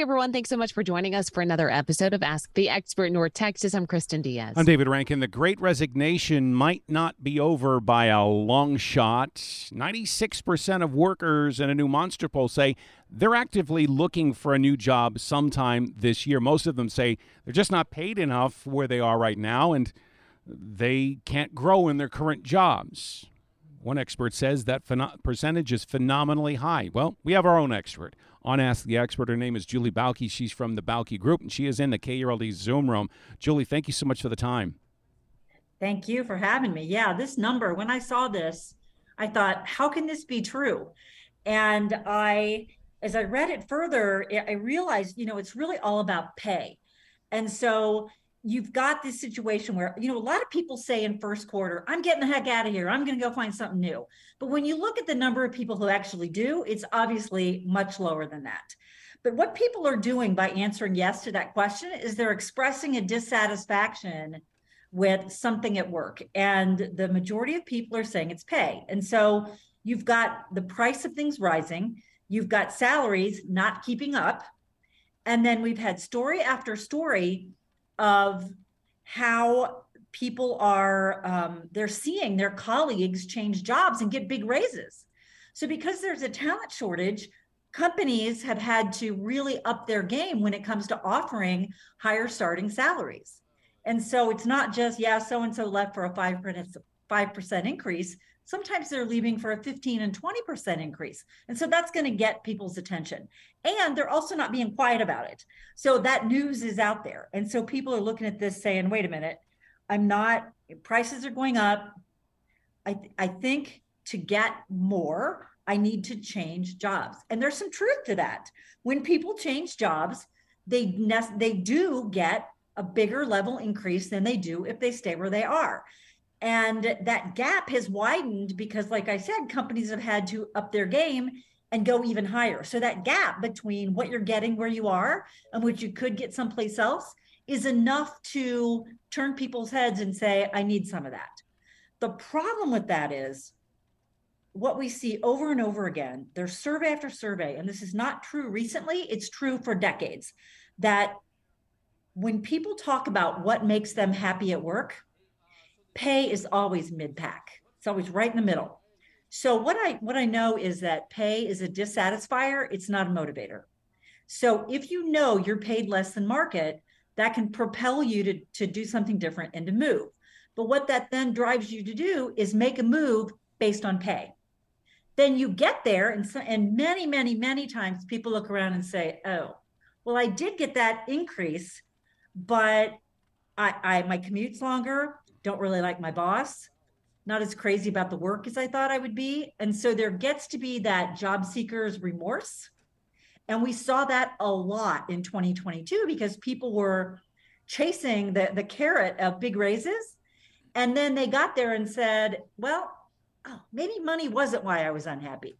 Everyone, thanks so much for joining us for another episode of Ask the Expert North Texas. I'm Kristen Diaz. I'm David Rankin. The great resignation might not be over by a long shot. 96% of workers in a new Monster poll say they're actively looking for a new job sometime this year. Most of them say they're just not paid enough where they are right now and they can't grow in their current jobs. One expert says that percentage is phenomenally high. Well, we have our own expert on Ask the Expert. Her name is Julie Bauke. She's from the Bauke Group, and she is in the KRLD Zoom room. Julie, thank you so much for the time. Thank you for having me. Yeah, this number, when I saw this, I thought, how can this be true? And I, as I read it further, I realized, you know, it's really all about pay. And so you've got this situation where you know a lot of people say in first quarter i'm getting the heck out of here. I'm going to go find something new. But when you look at the number of people who actually do it's obviously much lower than that. But what people are doing by answering yes to that question is they're expressing a dissatisfaction with something at work and the majority of people are saying it's pay. And so you've got the price of things rising you've got salaries not keeping up and then we've had story after story of how people are um, they're seeing their colleagues change jobs and get big raises. So because there's a talent shortage companies have had to really up their game when it comes to offering higher starting salaries. And so it's not just yeah so and so left for a 5% 5% increase sometimes they're leaving for a 15 and 20% increase. And so that's going to get people's attention. And they're also not being quiet about it. So that news is out there. And so people are looking at this saying wait a minute. I'm not prices are going up. I th- i think to get more i need to change jobs. And there's some truth to that. When people change jobs they ne- they do get a bigger level increase than they do if they stay where they are and that gap has widened because, like I said, companies have had to up their game and go even higher. So that gap between what you're getting where you are and what you could get someplace else is enough to turn people's heads and say, I need some of that. The problem with that is what we see over and over again, there's survey after survey, and this is not true recently, it's true for decades, that when people talk about what makes them happy at work, pay is always mid pack. It's always right in the middle. So what I what I know is that pay is a dissatisfier, it's not a motivator. So if you know you're paid less than market, that can propel you to, to do something different and to move. But what that then drives you to do is make a move based on pay. Then you get there, and, so, and many, many, many times people look around and say, "Oh, well, I did get that increase, but I, I my commute's longer don't really like my boss, not as crazy about the work as I thought I would be. And so there gets to be that job seeker's remorse. And we saw that a lot in 2022 because people were chasing the, the carrot of big raises. And then they got there and said, well, oh, maybe money wasn't why I was unhappy.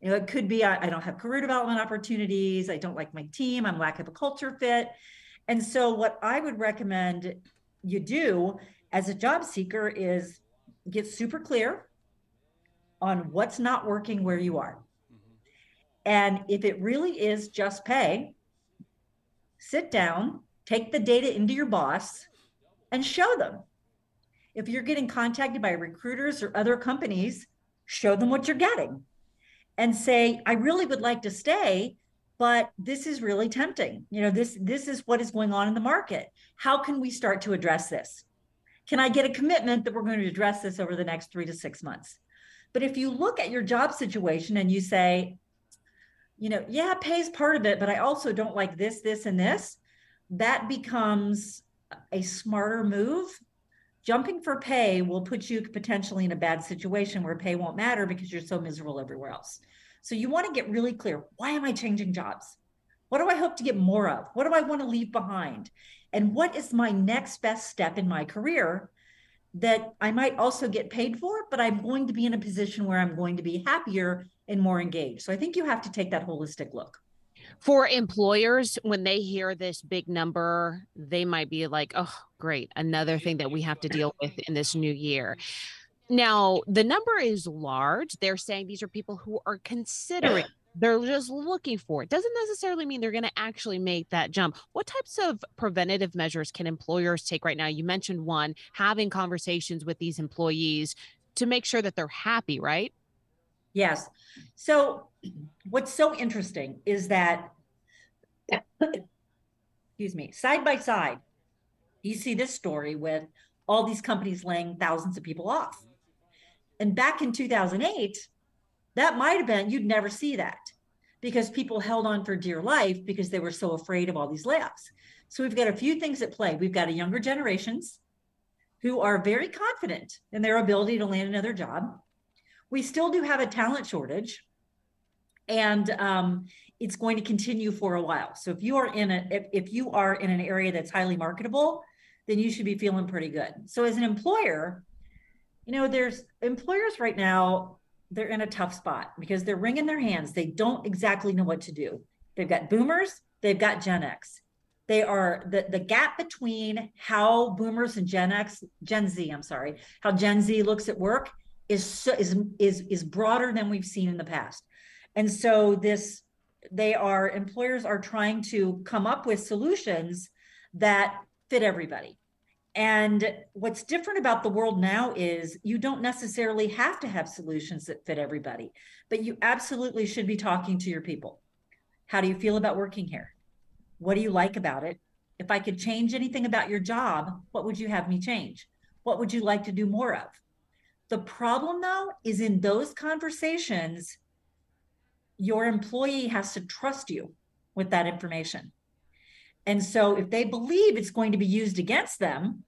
You know, it could be I, I don't have career development opportunities. I don't like my team. I'm lack of a culture fit. And so, what I would recommend you do as a job seeker is get super clear on what's not working where you are. Mm-hmm. And if it really is just pay, sit down, take the data into your boss and show them. If you're getting contacted by recruiters or other companies, show them what you're getting and say, I really would like to stay, but this is really tempting. You know, this this is what is going on in the market. How can we start to address this? Can I get a commitment that we're going to address this over the next 3 to 6 months? But if you look at your job situation and you say, you know, yeah, pay is part of it, but I also don't like this, this, and this, that becomes a smarter move. Jumping for pay will put you potentially in a bad situation where pay won't matter because you're so miserable everywhere else. So you want to get really clear why am I changing jobs? What do I hope to get more of? What do I want to leave behind? And what is my next best step in my career that I might also get paid for, but I'm going to be in a position where I'm going to be happier and more engaged. So I think you have to take that holistic look. For employers, when they hear this big number, they might be like, oh, great, another thing that we have to deal with in this new year. Now, the number is large. They're saying these are people who are considering they're just looking for. It doesn't necessarily mean they're going to actually make that jump. What types of preventative measures can employers take right now? You mentioned one having conversations with these employees to make sure that they're happy right? Yes. So what's so interesting is that excuse me side by side you see this story with all these companies laying thousands of people off. And back in 2008, that might have been, you'd never see that because people held on for dear life because they were so afraid of all these layoffs. So we've got a few things at play. We've got a younger generations who are very confident in their ability to land another job. We still do have a talent shortage, and um, it's going to continue for a while. So if you are in a if, if you are in an area that's highly marketable, then you should be feeling pretty good. So as an employer, you know, there's employers right now, they're in a tough spot because they're wringing their hands. They don't exactly know what to do. They've got boomers, they've got Gen X. They are the, the gap between how boomers and Gen X, Gen Z, I'm sorry, how Gen Z looks at work is so, is is is broader than we've seen in the past. And so this they are employers are trying to come up with solutions that fit everybody. And what's different about the world now is you don't necessarily have to have solutions that fit everybody, but you absolutely should be talking to your people. How do you feel about working here? What do you like about it? If I could change anything about your job, what would you have me change? What would you like to do more of? The problem, though, is in those conversations, your employee has to trust you with that information. And so if they believe it's going to be used against them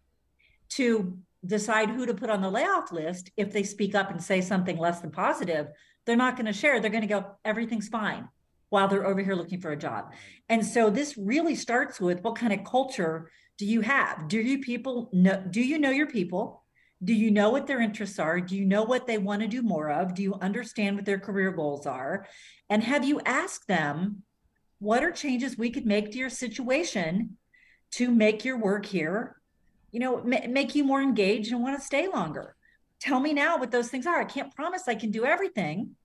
to decide who to put on the layoff list, if they speak up and say something less than positive, they're not going to share. They're going to go, everything's fine while they're over here looking for a job. And so this really starts with what kind of culture do you have? Do you people know do you know your people? Do you know what their interests are? Do you know what they want to do more of? Do you understand what their career goals are? And have you asked them what are changes we could make to your situation to make your work here you know make you more engaged and want to stay longer? Tell me now what those things are. I can't promise i can do everything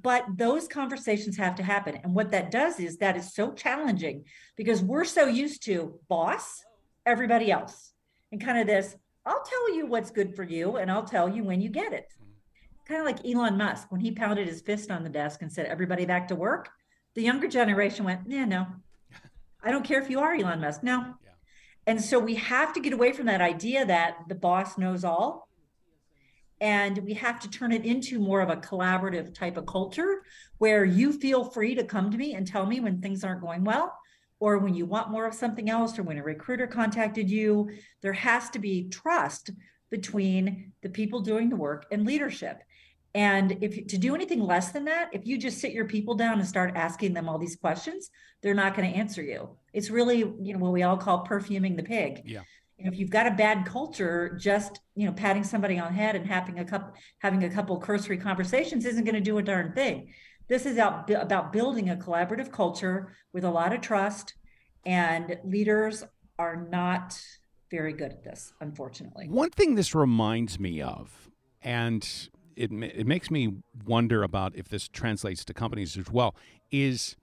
but those conversations have to happen. And what that does is that is so challenging because we're so used to boss everybody else and kind of this i'll tell you what's good for you and i'll tell you when you get it. Mm-hmm. Kind of like elon musk when he pounded his fist on the desk and said everybody back to work the younger generation went, yeah, no, I don't care if you are Elon Musk. No. Yeah. And so we have to get away from that idea that the boss knows all. And we have to turn it into more of a collaborative type of culture where you feel free to come to me and tell me when things aren't going well or when you want more of something else or when a recruiter contacted you. There has to be trust between the people doing the work and leadership. And if to do anything less than that, if you just sit your people down and start asking them all these questions, they're not going to answer you. It's really, you know, what we all call perfuming the pig. Yeah. if you've got a bad culture, just you know, patting somebody on the head and having a couple having a couple cursory conversations isn't going to do a darn thing. This is out, about building a collaborative culture with a lot of trust, and leaders are not very good at this, unfortunately. One thing this reminds me of, and it it makes me wonder about if this translates to companies as well is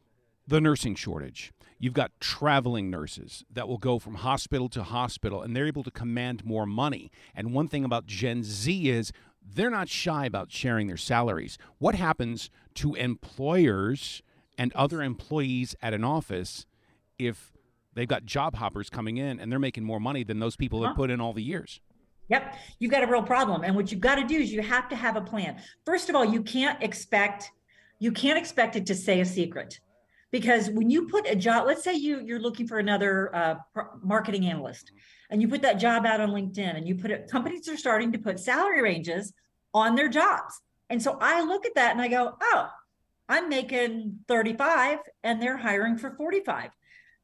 the nursing shortage. You've got traveling nurses that will go from hospital to hospital and they're able to command more money. And one thing about Gen Z is they're not shy about sharing their salaries. What happens to employers and other employees at an office if they've got job hoppers coming in and they're making more money than those people Huh? have put in all the years. Yep, you've got a real problem. And what you've got to do is you have to have a plan. First of all, you can't expect you can't expect it to stay a secret. Because when you put a job, let's say you you're looking for another uh, marketing analyst, and you put that job out on LinkedIn, and you put it. Companies are starting to put salary ranges on their jobs, and so I look at that and I go, oh, I'm making 35, and they're hiring for 45.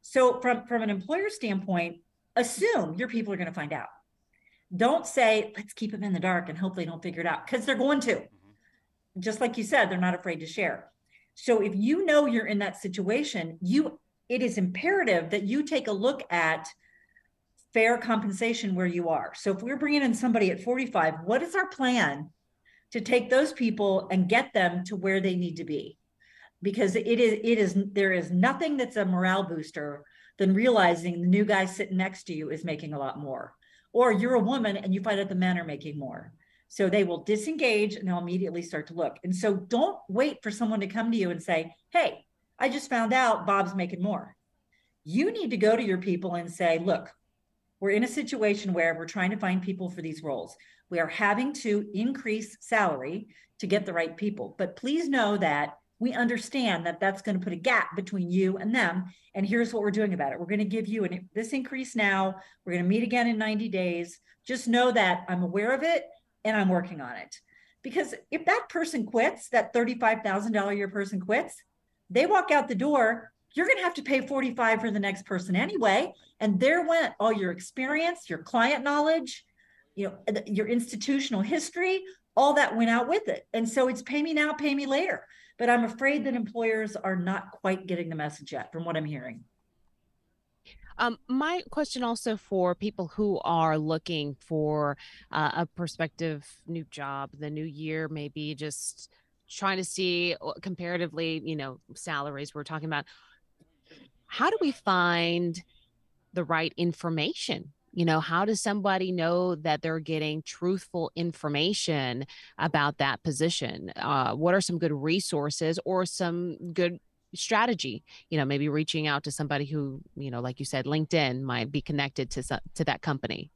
So from from an employer standpoint, assume your people are going to find out don't say let's keep them in the dark and hope they don't figure it out because they're going to. Mm-hmm. Just like you said they're not afraid to share. So if you know you're in that situation you it is imperative that you take a look at fair compensation where you are. So if we're bringing in somebody at 45 what is our plan to take those people and get them to where they need to be? Because it is it is there is nothing that's a morale booster than realizing the new guy sitting next to you is making a lot more or you're a woman and you find out the men are making more. So they will disengage and they'll immediately start to look. And so don't wait for someone to come to you and say, Hey, I just found out Bob's making more. You need to go to your people and say, Look, we're in a situation where we're trying to find people for these roles. We are having to increase salary to get the right people. But please know that we understand that that's going to put a gap between you and them. And here's what we're doing about it. We're going to give you an, this increase now. We're going to meet again in 90 days. Just know that I'm aware of it and I'm working on it. Because if that person quits, that $35,000 a year person quits, they walk out the door, you're going to have to pay 45 for the next person anyway. And there went all your experience, your client knowledge, you know, your institutional history, all that went out with it. And so it's pay me now, pay me later but I'm afraid that employers are not quite getting the message yet from what I'm hearing. Um, my question also for people who are looking for uh, a prospective new job, the new year, maybe just trying to see uh, comparatively, you know, salaries we're talking about. How do we find the right information? You know, how does somebody know that they're getting truthful information about that position? Uh, what are some good resources or some good strategy? You know maybe reaching out to somebody who you know like you said linkedin might be connected to to that company.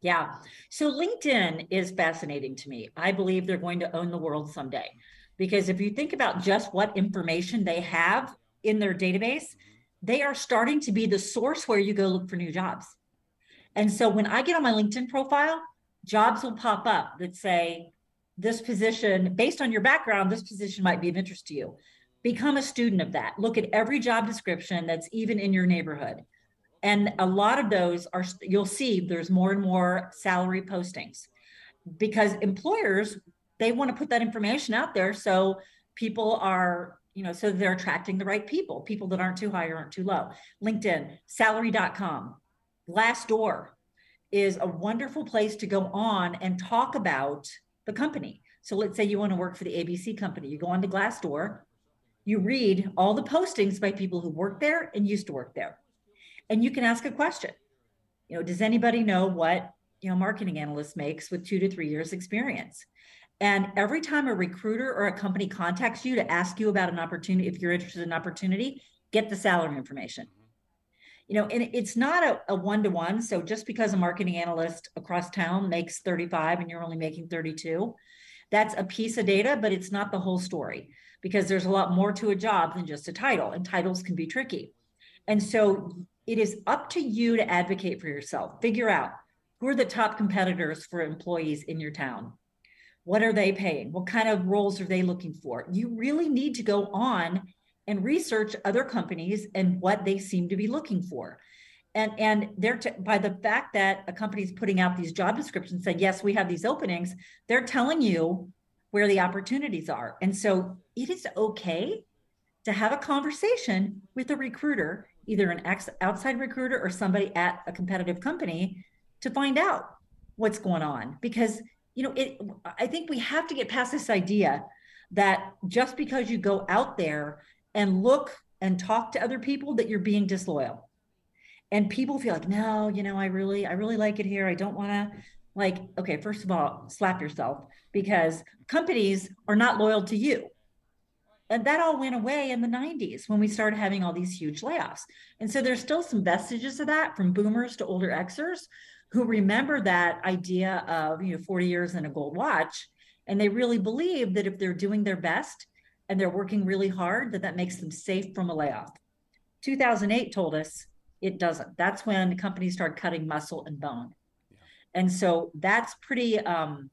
Yeah. So linkedin is fascinating to me. I believe they're going to own the world someday because if you think about just what information they have in their database they are starting to be the source where you go look for new jobs and so when i get on my linkedin profile jobs will pop up that say this position based on your background this position might be of interest to you become a student of that. Look at every job description that's even in your neighborhood. And a lot of those are, you'll see there's more and more salary postings because employers, they want to put that information out there. So people are, you know, so they're attracting the right people, people that aren't too high or aren't too low. LinkedIn, salary.com, Glassdoor is a wonderful place to go on and talk about the company. So let's say you want to work for the ABC company. You go on to Glassdoor, you read all the postings by people who work there and used to work there. And you can ask a question. You know, does anybody know what, you know, marketing analyst makes with 2 to 3 years experience? And every time a recruiter or a company contacts you to ask you about an opportunity, if you're interested in an opportunity, get the salary information. You know, and it's not a, a one-to-one. So just because a marketing analyst across town makes 35 and you're only making 32, that's a piece of data, but it's not the whole story because there's a lot more to a job than just a title, and titles can be tricky. And so it is up to you to advocate for yourself. Figure out who are the top competitors for employees in your town. What are they paying? What kind of roles are they looking for? You really need to go on and research other companies and what they seem to be looking for. And and they're t- by the fact that a company is putting out these job descriptions saying yes, we have these openings, they're telling you where the opportunities are. And so it is okay to have a conversation with a recruiter, either an ex- outside recruiter or somebody at a competitive company to find out what's going on because you know it I think we have to get past this idea that just because you go out there and look and talk to other people that you're being disloyal. And people feel like, "No, you know, I really I really like it here. I don't want to like okay, first of all, slap yourself because companies are not loyal to you And that all went away in the 90s when we started having all these huge layoffs. And so there's still some vestiges of that from boomers to older Xers who remember that idea of, you know, 40 years and a gold watch. And they really believe that if they're doing their best and they're working really hard, that that makes them safe from a layoff. 2008 told us it doesn't. That's when companies start cutting muscle and bone. And so that's pretty um,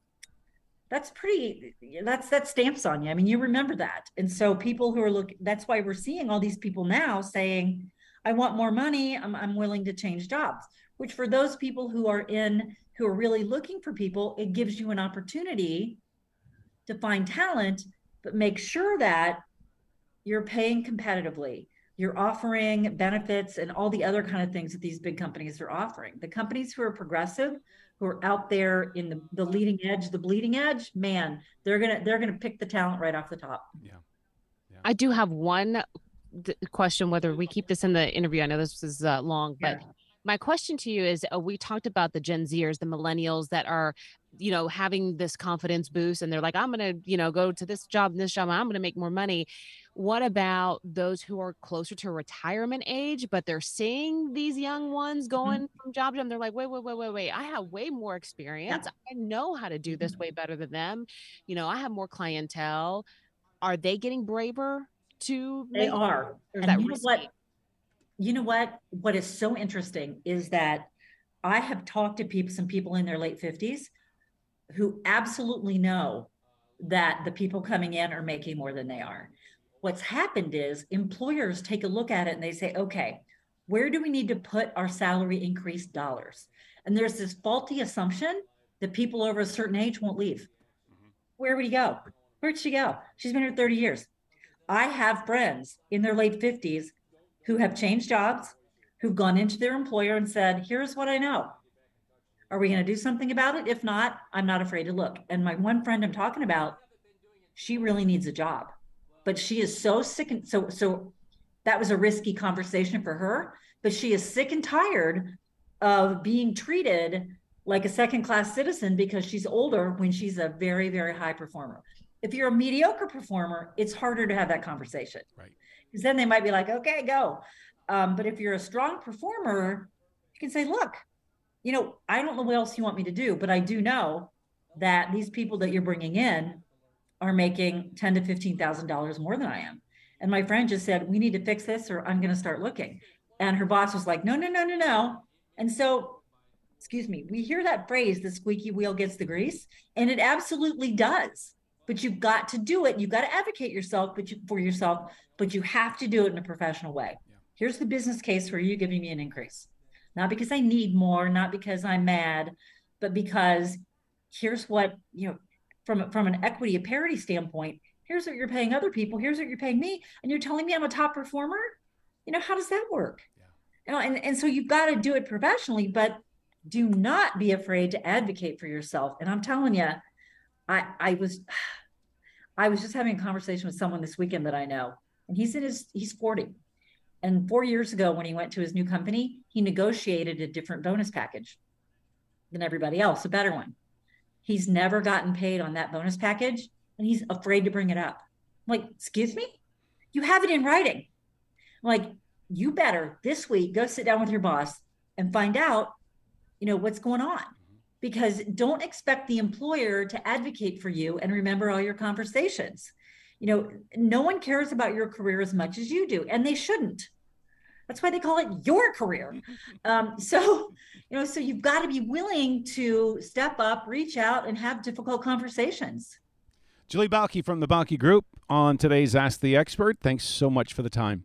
that's pretty that's that stamps on you i mean you remember that and so people who are looking that's why we're seeing all these people now saying i want more money I'm, I'm willing to change jobs which for those people who are in who are really looking for people it gives you an opportunity to find talent but make sure that you're paying competitively you're offering benefits and all the other kind of things that these big companies are offering the companies who are progressive who are out there in the, the leading edge, the bleeding edge, man, they're gonna they're gonna pick the talent right off the top. Yeah. yeah. I do have one question. Whether we keep this in the interview, I know this is uh, long, but. Yeah. My question to you is: uh, We talked about the Gen Zers, the millennials that are you know having this confidence boost and they're like i'm gonna you know go to this job and this job i'm gonna make more money what about those who are closer to retirement age, but they're seeing these young ones mm-hmm. going mm-hmm. from job to job? They're like, wait, wait, wait, wait, wait. I have way more experience. Yeah. I know how to do this mm-hmm. way better than them. You know, I have more clientele. Are they getting braver to? They are. And you know what? You know what? What is so interesting is that I have talked to people, some people in their late fifties, who absolutely know that the people coming in are making more than they are what's happened is employers take a look at it and they say, okay, where do we need to put our salary increase dollars? And there's this faulty assumption that people over a certain age won't leave. Mm-hmm. Where would he go? Where'd she go? She's been here 30 years. I have friends in their late 50s who have changed jobs, who've gone into their employer and said, here's what I know. Are we going to do something about it? If not, I'm not afraid to look. And my one friend I'm talking about, she really needs a job but she is so sick and so so that was a risky conversation for her but she is sick and tired of being treated like a second class citizen because she's older when she's a very very high performer if you're a mediocre performer it's harder to have that conversation right because then they might be like okay go um, but if you're a strong performer you can say look you know i don't know what else you want me to do but i do know that these people that you're bringing in are making ten to fifteen thousand dollars more than I am. And my friend just said, "We need to fix this, or I'm going to start looking." And her boss was like, "No, no, no, no, no." And so, excuse me, we hear that phrase, "The squeaky wheel gets the grease," and it absolutely does. But you've got to do it. You've got to advocate yourself, but you, for yourself, but you have to do it in a professional way. Yeah. Here's the business case for you giving me an increase, not because I need more, not because I'm mad, but because here's what you know from from an equity, a parity standpoint, here's what you're paying other people, here's what you're paying me, and you're telling me I'm a top performer. You know, how does that work? Yeah. You know, and, and so you've got to do it professionally, but do not be afraid to advocate for yourself. And I'm telling you, I I was I was just having a conversation with someone this weekend that I know, and he's in his he's 40. And four years ago, when he went to his new company, he negotiated a different bonus package than everybody else, a better one. He's never gotten paid on that bonus package and he's afraid to bring it up. I'm like, excuse me? You have it in writing. I'm like, you better this week go sit down with your boss and find out, you know, what's going on. Because don't expect the employer to advocate for you and remember all your conversations. You know, no one cares about your career as much as you do, and they shouldn't. That's why they call it your career. Um, so, you know, so you've got to be willing to step up, reach out, and have difficult conversations. Julie Bauke from the Bauke Group on today's Ask the Expert. Thanks so much for the time.